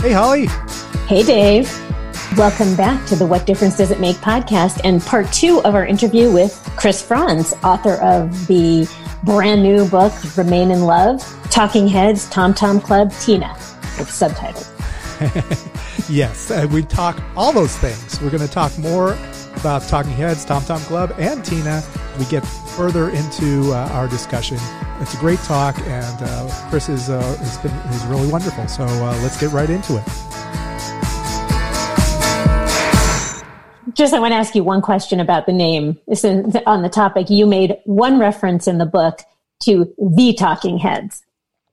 Hey, Holly. Hey, Dave. Welcome back to the What Difference Does It Make podcast and part two of our interview with Chris Frantz, author of the brand new book, Remain in Love, Talking Heads, Tom Tom Club, Tina. It's subtitled. yes, uh, we talk all those things. We're going to talk more about Talking Heads, Tom Tom Club, and Tina. We get further into uh, our discussion. It's a great talk, and uh, Chris is, uh, has been is really wonderful. So uh, let's get right into it. Just, I want to ask you one question about the name. This is on the topic. You made one reference in the book to the Talking Heads.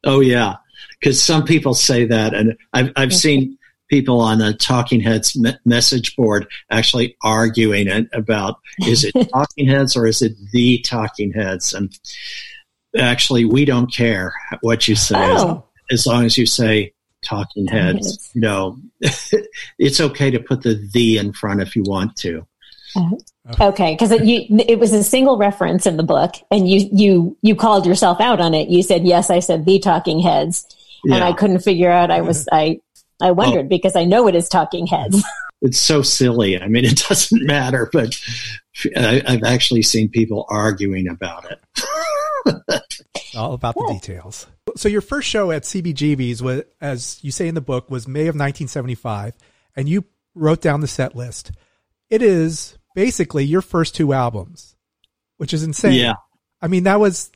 Oh yeah, because some people say that, and I've I've seen people on the Talking Heads me- message board actually arguing about is it Talking Heads or is it the Talking Heads, and actually we don't care what you say Oh. as, as long as you say Talking Heads. Heads. You know, it's okay to put the the in front if you want to. Uh-huh. Okay, because it, it was a single reference in the book, and you you you called yourself out on it. You said, "Yes, I said the Talking Heads," and I couldn't figure out. I was I I wondered because I know it is Talking Heads. it's so silly. I mean, it doesn't matter, but I, I've actually seen people arguing about it. all about the details. So your first show at CBGB's was, as you say in the book, was May of 1975, and you wrote down the set list. It is basically your first two albums, which is insane. Yeah. I mean, that was,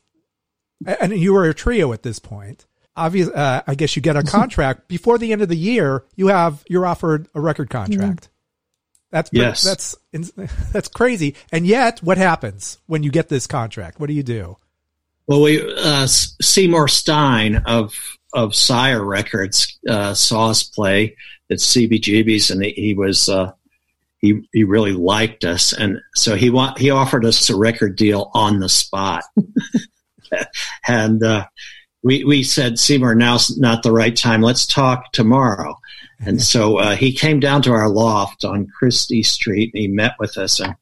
and you were a trio at this point. Obvious, uh, I guess you get a contract before the end of the year. You have you're offered a record contract. That's pre- Yes. that's that's crazy. And yet, what happens when you get this contract? What do you do? Well, we uh, Seymour Stein of of Sire Records uh, saw us play at CBGB's, and he, he was uh, he he really liked us, and so he wa- he offered us a record deal on the spot, and uh, we we said Seymour, now's not the right time. Let's talk tomorrow. And so uh, he came down to our loft on Chrystie Street, and he met with us, and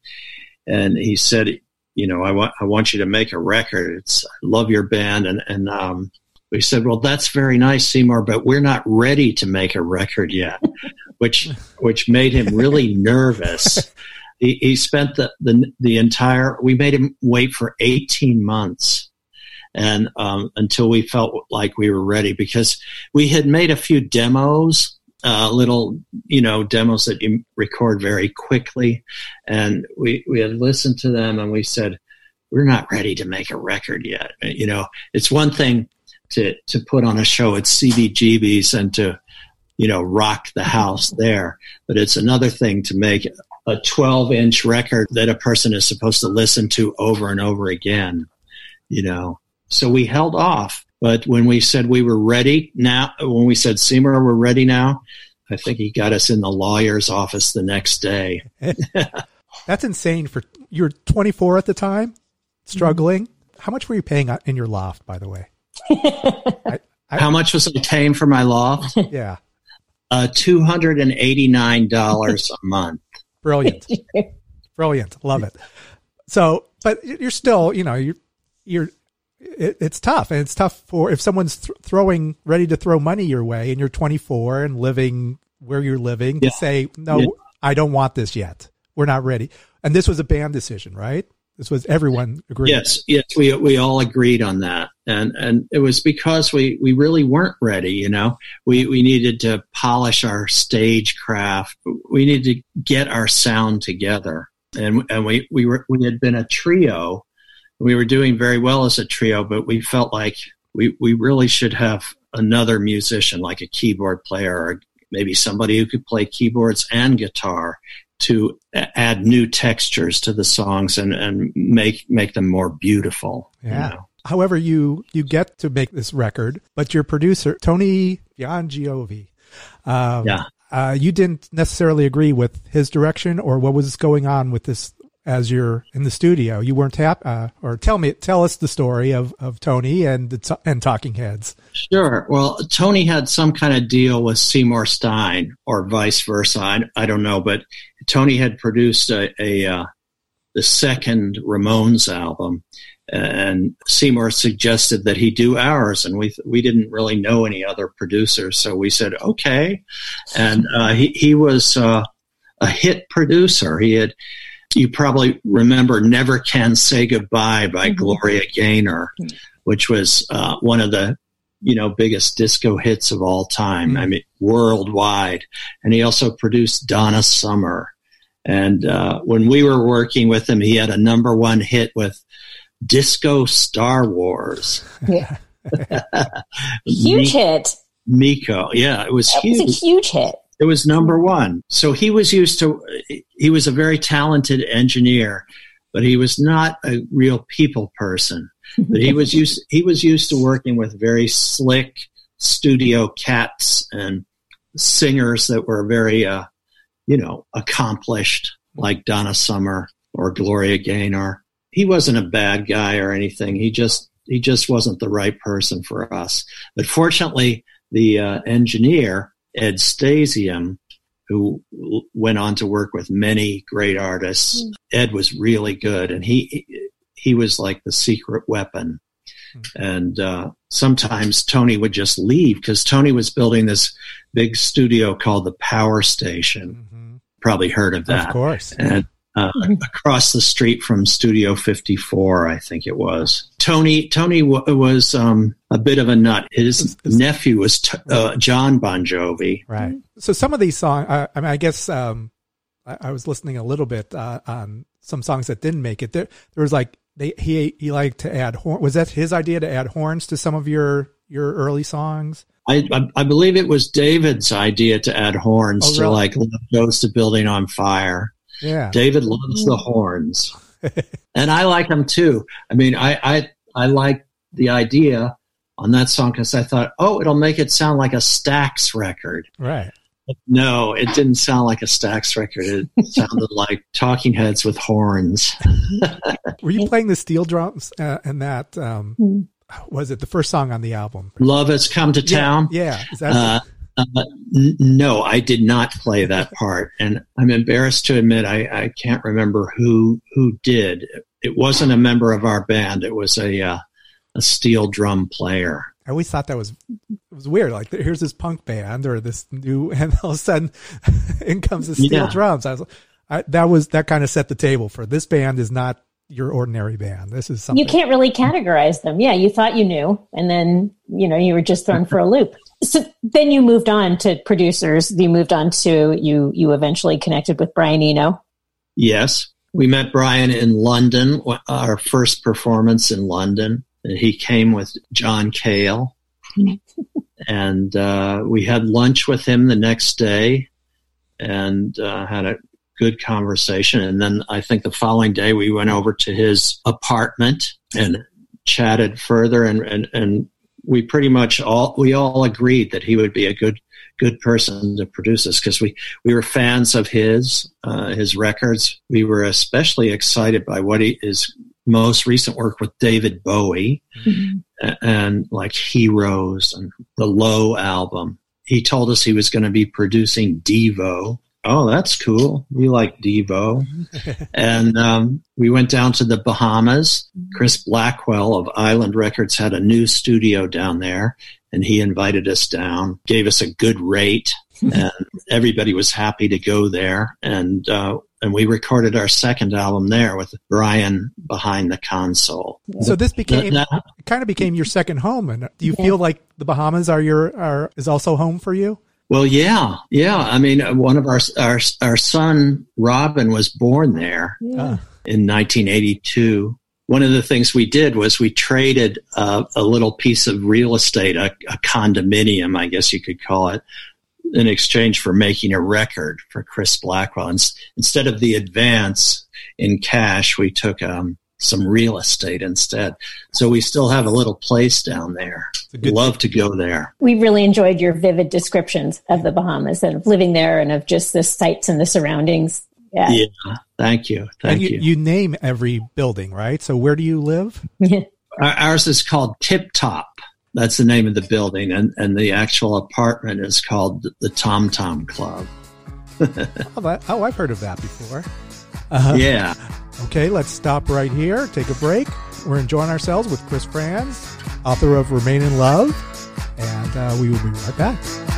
and he said, you know, I want I want you to make a record. It's I love your band, and and um, we said, well, that's very nice, Seymour, but we're not ready to make a record yet, which which made him really nervous. He, he spent the, the the entire. We made him wait for eighteen months, and um, until we felt like we were ready, because we had made a few demos, uh, little you know demos that you record very quickly, and we we had listened to them, and we said, we're not ready to make a record yet. You know, it's one thing to to put on a show at CBGB's and to you know rock the house there, but it's another thing to make a 12 inch record that a person is supposed to listen to over and over again. You know, so we held off. But when we said we were ready now, when we said Seymour, we're ready now, I think he got us in the lawyer's office the next day. That's insane for you're 24 at the time, struggling. How much were you paying in your loft, by the way? I, I, How much was I paying for my loft? yeah, Uh, two hundred and eighty nine dollars a month. brilliant, brilliant, love it. So, but you're still, you know, you're you're. It, it's tough, and it's tough for if someone's th- throwing ready to throw money your way, and you're 24 and living where you're living Yeah. to say, no, Yeah. I don't want this yet. We're not ready. And this was a band decision, right? This was everyone agreed. Yes, yes, we we all agreed on that, and and it was because we we really weren't ready. You know, we we needed to polish our stagecraft. We needed to get our sound together, and and we we were we had been a trio. We were doing very well as a trio, but we felt like we we really should have another musician, like a keyboard player, or maybe somebody who could play keyboards and guitar to add new textures to the songs and, and make make them more beautiful. Yeah. You know? However, you you get to make this record, but your producer Tony Bongiovi, um, yeah, uh, you didn't necessarily agree with his direction or what was going on with this as you're in the studio. You weren't happy, uh, or tell me, tell us the story of, of Tony and the t- and Talking Heads. Sure. Well, Tony had some kind of deal with Seymour Stein, or vice versa. I, I don't know, but Tony had produced a, a uh, the second Ramones album, and Seymour suggested that he do ours, and we we didn't really know any other producers, so we said okay, and uh, he he was uh, a hit producer. He had you probably remember Never Can Say Goodbye by mm-hmm. Gloria Gaynor, mm-hmm. which was uh, one of the you know biggest disco hits of all time. Mm-hmm. I mean worldwide. And he also produced Donna Summer. And uh, when we were working with him, he had a number one hit with Disco Star Wars. Yeah. huge hit. Meco. Yeah, it was that huge. was a huge hit. It was number one. So he was used to, he was a very talented engineer, but he was not a real people person. But he was used, he was used to working with very slick studio cats and singers that were very, uh, you know, accomplished, like Donna Summer or Gloria Gaynor. He wasn't a bad guy or anything. He just, he just wasn't the right person for us. But fortunately, the uh, engineer Ed Stasium, who went on to work with many great artists. Mm. Ed was really good, and he he was like the secret weapon. Mm. And uh, sometimes Tony would just leave because Tony was building this big studio called the Power Station. Mm-hmm. Probably heard of that, of course. And uh, across the street from Studio 54, I think it was. Tony Tony w- was um, a bit of a nut. His nephew was t- uh, Jon Bon Jovi. Right. So some of these songs, I, I mean, I guess um, I, I, was listening a little bit uh, on some songs that didn't make it. There, there was like they he he liked to add horn. Was that his idea to add horns to some of your your early songs? I, I, I believe it was David's idea to add horns oh, really? to like goes to building on fire. Yeah. David loves the horns. and I like them too. I mean, I, I, I like the idea on that song because I thought, oh, it'll make it sound like a Stax record. Right. no, it didn't sound like a Stax record. It sounded like Talking Heads with horns. Were you playing the steel drums uh, and that? Um, hmm. was it the first song on the album? Love has come to town. Yeah, yeah. Uh, uh, n- no, I did not play that part, and I'm embarrassed to admit I, I, can't remember who who did. It wasn't a member of our band. It was a uh, a steel drum player. I always thought that was it was weird. Like here's this punk band or this new, and all of a sudden, in comes the steel yeah. drums. I was, I, that was that kind of set the table for this band is not your ordinary band. This is something you can't really categorize them. Yeah, you thought you knew, and then you know you were just thrown for a loop. So then you moved on to producers. You moved on to you. You eventually connected with Brian Eno. Yes, we met Brian in London. Our first performance in London, and he came with John Cale, and uh, we had lunch with him the next day, and uh, had a good conversation. And then I think the following day we went over to his apartment and chatted further and, and, and we pretty much all we all agreed that he would be a good good person to produce this because we we were fans of his uh, his records. We were especially excited by what he his most recent work with David Bowie mm-hmm. and, and like Heroes and the Low album. He told us he was going to be producing Devo, oh, that's cool. We like Devo. and um, we went down to the Bahamas. Chris Blackwell of Island Records had a new studio down there, and he invited us down, gave us a good rate, and everybody was happy to go there. And uh, and we recorded our second album there with Brian behind the console. So this became kind of became your second home. And do you feel like the Bahamas are your are is also home for you? Well, yeah, yeah. I mean, one of our our our son Robin was born there yeah. in 1982, one of the things we did was we traded uh, a little piece of real estate, a, a, condominium, I guess you could call it, in exchange for making a record for Chris Blackwell. And instead of the advance in cash, we took um, some real estate instead. So we still have a little place down there. Love to go there. We really enjoyed your vivid descriptions of the Bahamas and of living there and of just the sights and the surroundings. Yeah. yeah. Thank you. Thank you, you. You name every building, right? So where do you live? Ours is called Tip Top. That's the name of the building, and, and the actual apartment is called the Tom Tom Club. oh, oh, I've heard of that before. Uh, yeah. Okay, let's stop right here, take a break. We're enjoying ourselves with Chris Frantz, author of Remain in Love, and uh, we will be right back.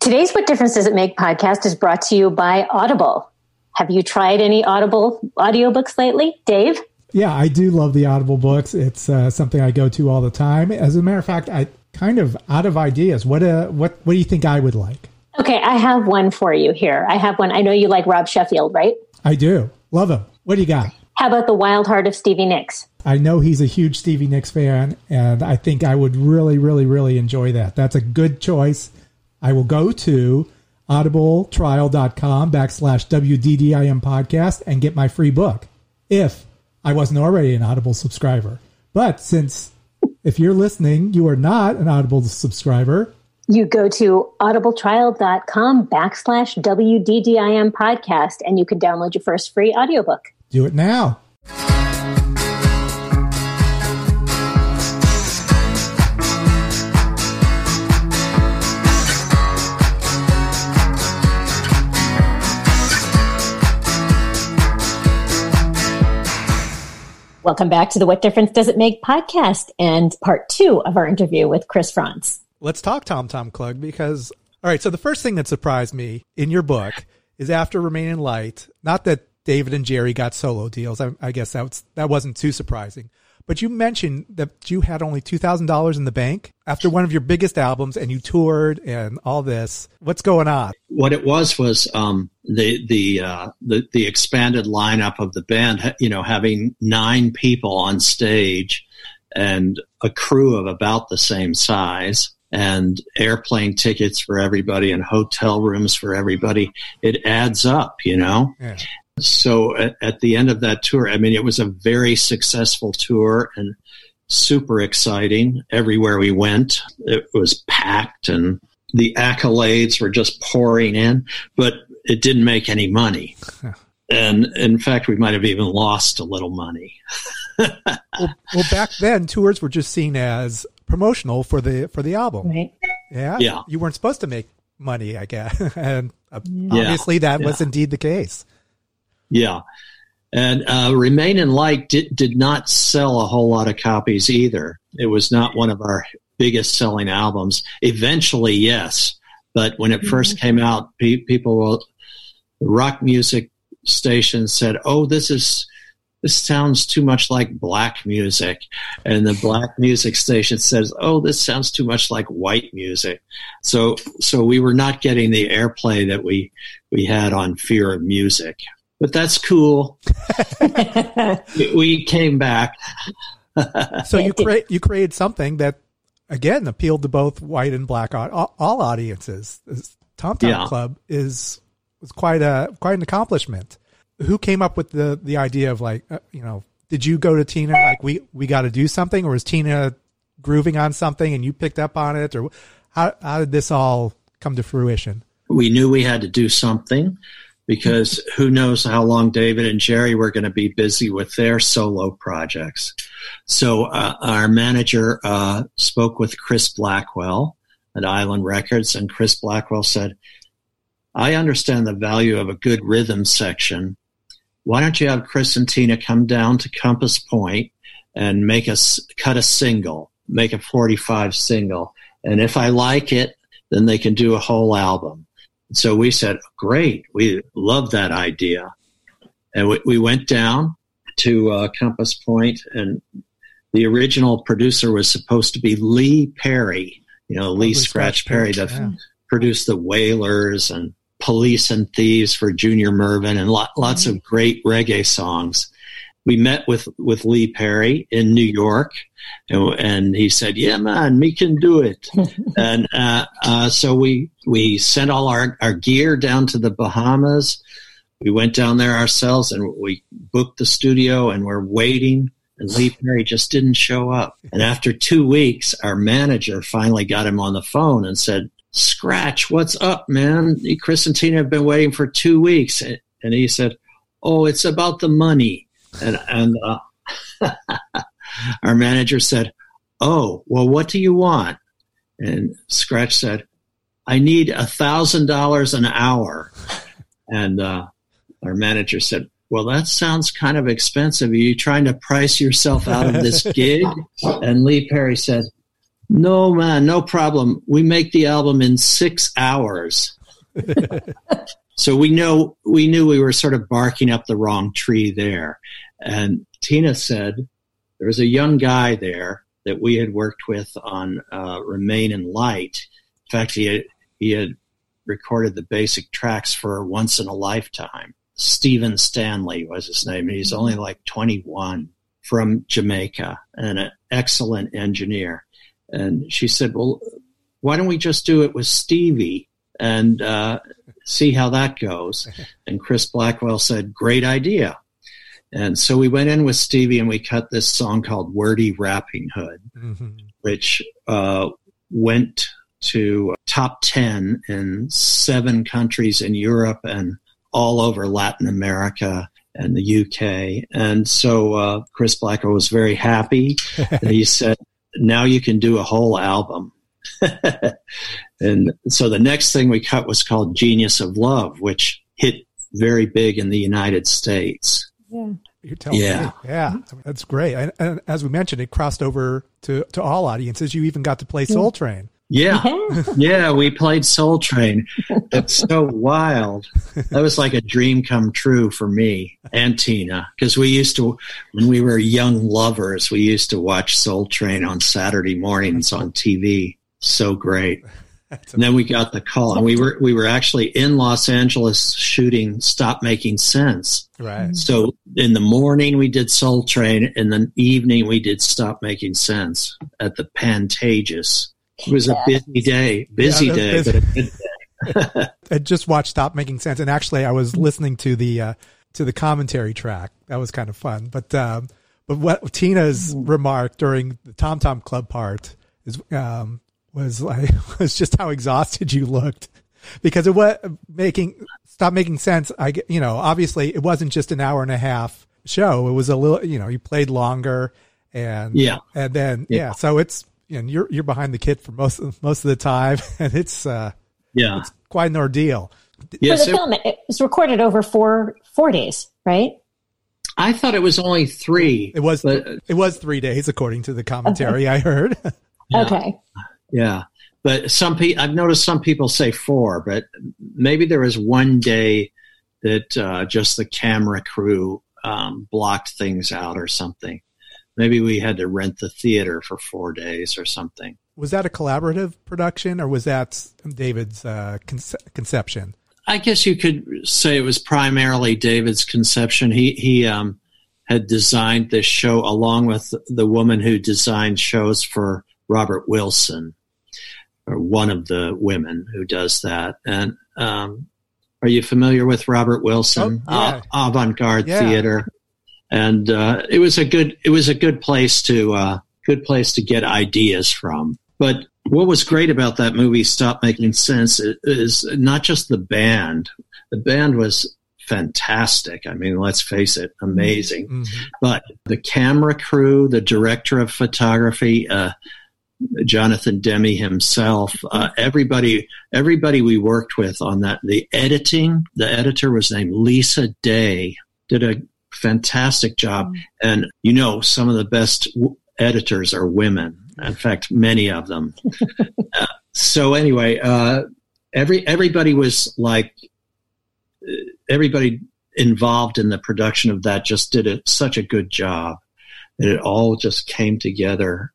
Today's What Difference Does It Make podcast is brought to you by Audible. Have you tried any Audible audiobooks lately, Dave? Yeah, I do love the Audible books. It's uh, something I go to all the time. As a matter of fact, I kind of out of ideas. What uh, what what do you think I would like? Okay, I have one for you here. I have one. I know you like Rob Sheffield, right? I do. Love him. What do you got? How about The Wild Heart of Stevie Nicks? I know he's a huge Stevie Nicks fan, and I think I would really, really, really enjoy that. That's a good choice. I will go to audibletrial.com backslash WDDIM podcast and get my free book if I wasn't already an Audible subscriber. But since if you're listening, you are not an Audible subscriber, you go to audibletrial.com backslash WDDIM podcast and you can download your first free audiobook. Do it now. Welcome back to the What Difference Does It Make podcast and part two of our interview with Chris Frantz. Let's talk Tom Tom Club because, all right, so the first thing that surprised me in your book is after Remain in Light, not that David and Jerry got solo deals. I, I guess that, was, that wasn't too surprising. But you mentioned that you had only $2,000 in the bank after one of your biggest albums and you toured and all this. What's going on? What it was was um, the the, uh, the the expanded lineup of the band, you know, having nine people on stage and a crew of about the same size and airplane tickets for everybody and hotel rooms for everybody. It adds up, you know? Yeah. So at, at, the end of that tour, I mean, it was a very successful tour and super exciting everywhere we went. It was packed and the accolades were just pouring in, but it didn't make any money. and in fact, we might have even lost a little money. well, well, back then, tours were just seen as promotional for the for the album. Right. Yeah. Yeah. You weren't supposed to make money, I guess, and uh, obviously that yeah. was indeed the case. Yeah. And uh, Remain in Light did, did not sell a whole lot of copies either. It was not one of our biggest selling albums. Eventually, yes, but when it mm-hmm. first came out, pe- people, rock music stations said, "Oh, this is." This sounds too much like black music. And the black music station says, Oh, this sounds too much like white music. So, so we were not getting the airplay that we, we had on Fear of Music but that's cool. we came back. so you create you created something that again appealed to both white and black all, all audiences. Tom Tom yeah. Club is was quite a quite an accomplishment. Who came up with the the idea of like uh, you know did you go to Tina like we we got to do something or was Tina grooving on something and you picked up on it or how how did this all come to fruition? We knew we had to do something because who knows how long David and Jerry were going to be busy with their solo projects. So uh, our manager uh, spoke with Chris Blackwell at Island Records, and Chris Blackwell said, I understand the value of a good rhythm section. Why don't you have Chris and Tina come down to Compass Point and make us cut a single, make a 45 single. And if I like it, then they can do a whole album. So we said, great, we love that idea. And we, we went down to uh, Compass Point, and the original producer was supposed to be Lee Perry, you know, Lee Scratch, Scratch Perry, that yeah. produced the Wailers and Police and Thieves for Junior Murvin and lo- lots mm-hmm. of great reggae songs we met with with Lee Perry in New York, and, and he said, "Yeah, man, me can do it." and uh, uh, so we we sent all our our gear down to the Bahamas. We went down there ourselves, and we booked the studio, and we're waiting. And Lee Perry just didn't show up. And after two weeks, our manager finally got him on the phone and said, Scratch, what's up, man? Chris and Tina have been waiting for two weeks. And he said, Oh, it's about the money and and uh, our manager said, "Oh, well, what do you want?" And Scratch said, "I need a thousand dollars an hour." And uh, our manager said, "Well, that sounds kind of expensive. Are you trying to price yourself out of this gig?" and Lee Perry said, "No, man, no problem. We make the album in six hours." So we know we knew we were sort of barking up the wrong tree there. And Tina said there was a young guy there that we had worked with on uh, Remain in Light. In fact, he had, he had recorded the basic tracks for Once in a Lifetime. Steven Stanley was his name. He's only like 21 from Jamaica and an excellent engineer. And she said, Well, why don't we just do it with Stevie? And uh, see how that goes. And Chris Blackwell said, Great idea. And so we went in with Stevie and we cut this song called Wordy Rappinghood, mm-hmm. which uh, went to top 10 in seven countries in Europe and all over Latin America and the UK. And so uh, Chris Blackwell was very happy. he said, Now you can do a whole album. and so the next thing we cut was called Genius of Love, which hit very big in the United States. Yeah. You're telling yeah. me. Yeah. That's great. And, and, as we mentioned, it crossed over to, to all audiences. You even got to play Soul Train. Yeah. yeah, we played Soul Train. It's so wild. That was like a dream come true for me and Tina because we used to, when we were young lovers, we used to watch Soul Train on Saturday mornings on TV so great. And then we got the call, and we were we were actually in Los Angeles shooting "Stop Making Sense." Right. So in the morning we did Soul Train, and then evening we did "Stop Making Sense" at the Pantages. It was a busy day, busy yeah, day, busy. but a good day. I just watched "Stop Making Sense," and actually I was listening to the uh, to the commentary track. That was kind of fun, but. Um, but what Tina's mm. remark during the Tom Tom Club part is um, was like was just how exhausted you looked because it was making stop making sense. I you know obviously it wasn't just an hour and a half show. It was a little you know you played longer and yeah and then yeah, yeah so it's you know, you're you're behind the kit for most most of the time and it's uh yeah it's quite an ordeal. Yes, for the film, it was recorded over four four days, right? I thought it was only three. It was but, it was three days according to the commentary okay. I heard. Yeah. Okay. Yeah, but some people I've noticed some people say four, but maybe there was one day that uh, just the camera crew um, blocked things out or something. Maybe we had to rent the theater for four days or something. Was that a collaborative production or was that David's uh, conce- conception? I guess you could say it was primarily David's conception. He he um, had designed this show along with the woman who designed shows for Robert Wilson, or one of the women who does that. And um, are you familiar with Robert Wilson? Oh, yeah. uh, avant-garde Yeah. theater, and uh, it was a good it was a good place to uh, good place to get ideas from. But what was great about that movie, Stop Making Sense, is not just the band. The band was fantastic. I mean, let's face it, amazing. Mhm. But the camera crew, the director of photography, uh, Jonathan Demme himself, uh, everybody, everybody we worked with on that, the editing, the editor was named Lisa Day, did a fantastic job. And you know, some of the best w- editors are women. In fact, many of them. uh, so anyway, uh, every everybody was like uh, everybody involved in the production of that just did a, such a good job that it all just came together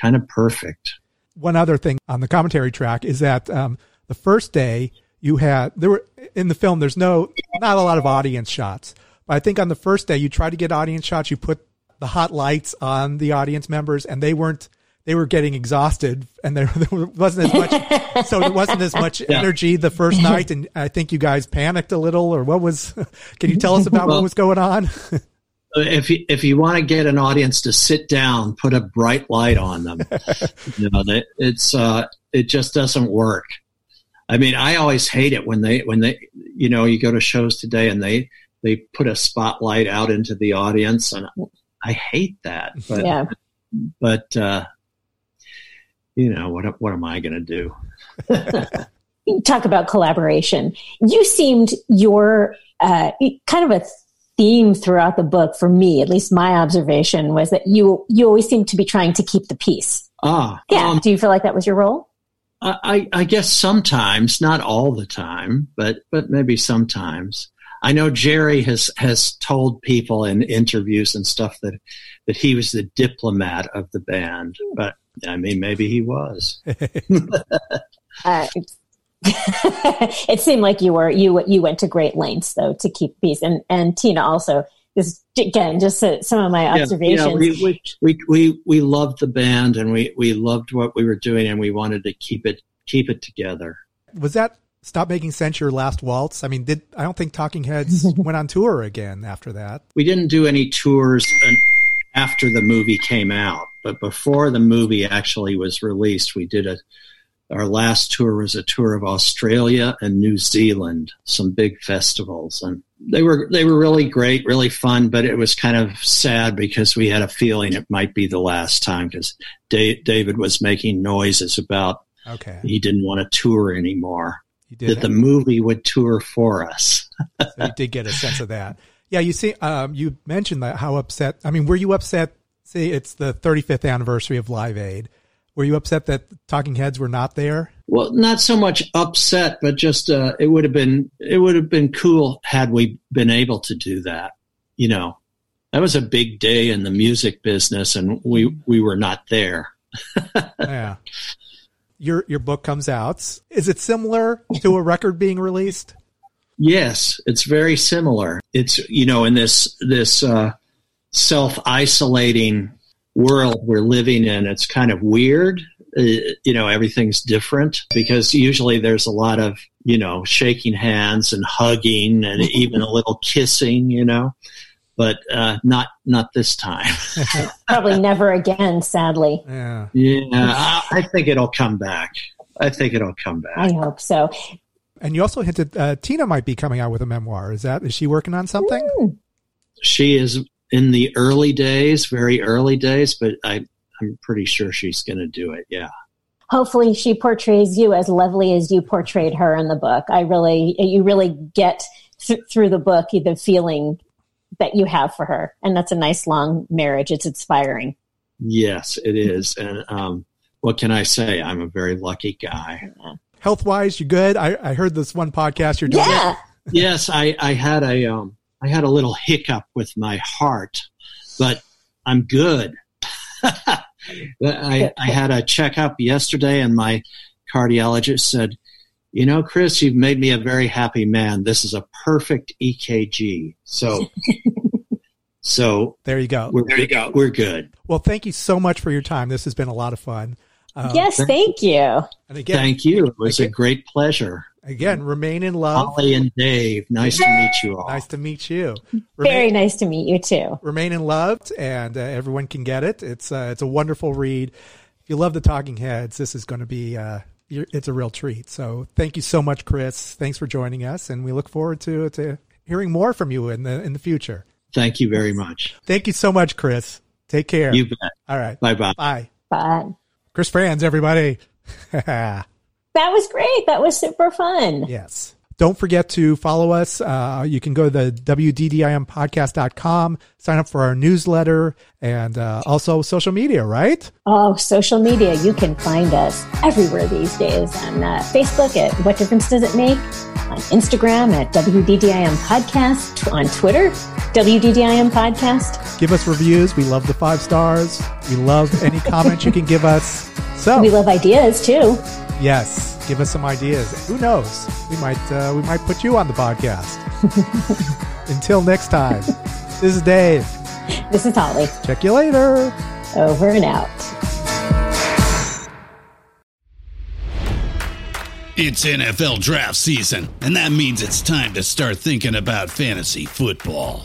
kind of perfect. One other thing on the commentary track is that um, the first day you had there were in the film. There's no not a lot of audience shots, but I think on the first day you tried to get audience shots. You put the hot lights on the audience members, and they weren't. They were getting exhausted, and there, there wasn't as much. so there wasn't as much energy the first night, and I think you guys panicked a little, or what was? Can you tell us about what was going on? If you, if you want to get an audience to sit down, put a bright light on them. you know, that it's uh, it just doesn't work. I mean, I always hate it when they when they you know you go to shows today and they they put a spotlight out into the audience, and I hate that. But Yeah. but uh, you know what what am I going to do? talk about collaboration. You seemed your uh, kind of a theme throughout the book for me, at least my observation was that you you always seemed to be trying to keep the peace. Ah, Yeah. um, Do you feel like that was your role? I, I guess sometimes, not all the time, but but maybe sometimes. I know Jerry has has told people in interviews and stuff that that he was the diplomat of the band, but I mean maybe he was. Uh, it seemed like you were you you went to great lengths though to keep peace, and and Tina also. Just again, just uh, some of my observations. Yeah, we, we, we, we, we loved the band and we, we loved what we were doing and we wanted to keep it keep it together. was that stop making sense your last waltz? I mean, did I don't think Talking Heads went on tour again after that. we didn't do any tours after the movie came out, but before the movie actually was released, we did a. Our last tour was a tour of Australia and New Zealand, some big festivals, and they were they were really great, really fun. But it was kind of sad because we had a feeling it might be the last time because da- David was making noises about Okay, he didn't want to tour anymore. That the movie would tour for us. so you did get a sense of that. Yeah, you see, um, you mentioned that how upset. I mean, were you upset? See, it's the 35th anniversary of Live Aid. Were you upset that Talking Heads were not there? Well, not so much upset, but just uh, it would have been it would have been cool had we been able to do that. You know, that was a big day in the music business, and we we were not there. yeah. Your your book comes out. Is it similar to a record being released? Yes, it's very similar. It's you know in this this uh, self isolating world we're living in, it's kind of weird. Uh, you know, everything's different because usually there's a lot of you know shaking hands and hugging and even a little kissing. You know, but uh, not not this time. Probably never again, sadly. Yeah. yeah, I, I think it'll come back. I think it'll come back. I hope so. And you also hinted uh, Tina might be coming out with a memoir. Is that is she working on something? she is in the early days, very early days, but I, I'm pretty sure she's going to do it. Yeah. Hopefully, she portrays you as lovely as you portrayed her in the book. I really, you really get th- through the book the feeling that you have for her, and that's a nice long marriage. It's inspiring. Yes, it is. And um, what can I say? I'm a very lucky guy. Health wise, you good? I, I heard this one podcast you're doing. Yeah. yes, I, I had a um, I had a little hiccup with my heart, but I'm good. I, I had a checkup yesterday, and my cardiologist said, "You know, Chris, you've made me a very happy man. This is a perfect EKG." So, so There you go. we're, there you go. We're good. Well, thank you so much for your time. This has been a lot of fun. Um, yes, thank you. And again, Thank you. It was a great pleasure. Again, remain in love. Holly and Dave, nice to meet you all. Nice to meet you. Very nice to meet you too. remain in love, and uh, everyone can get it. It's uh, it's a wonderful read. If you love the Talking Heads, this is going to be uh, you're, it's a real treat. So thank you so much, Chris. Thanks for joining us, and we look forward to to hearing more from you in the in the future. Thank you very much. Thank you so much, Chris. Take care. You bet. All right. Bye bye. Bye. Bye. Chris Frantz, everybody. that was great. That was super fun. yes. Don't forget to follow us. Uh, you can go to the WDDIMpodcast.com, sign up for our newsletter, and uh, also social media, right? Oh, social media. You can find us everywhere these days on uh, Facebook at What Difference Does It Make? On Instagram at WDDIM Podcast. On Twitter, WDDIM Podcast. Give us reviews. We love the five stars. We love any comments you can give us. So, We love ideas too. yes, give us some ideas. Who knows? We might uh, we might put you on the podcast. Until next time, this is Dave. This is Holly. Check you later. Over and out. It's NFL draft season, and that means it's time to start thinking about fantasy football.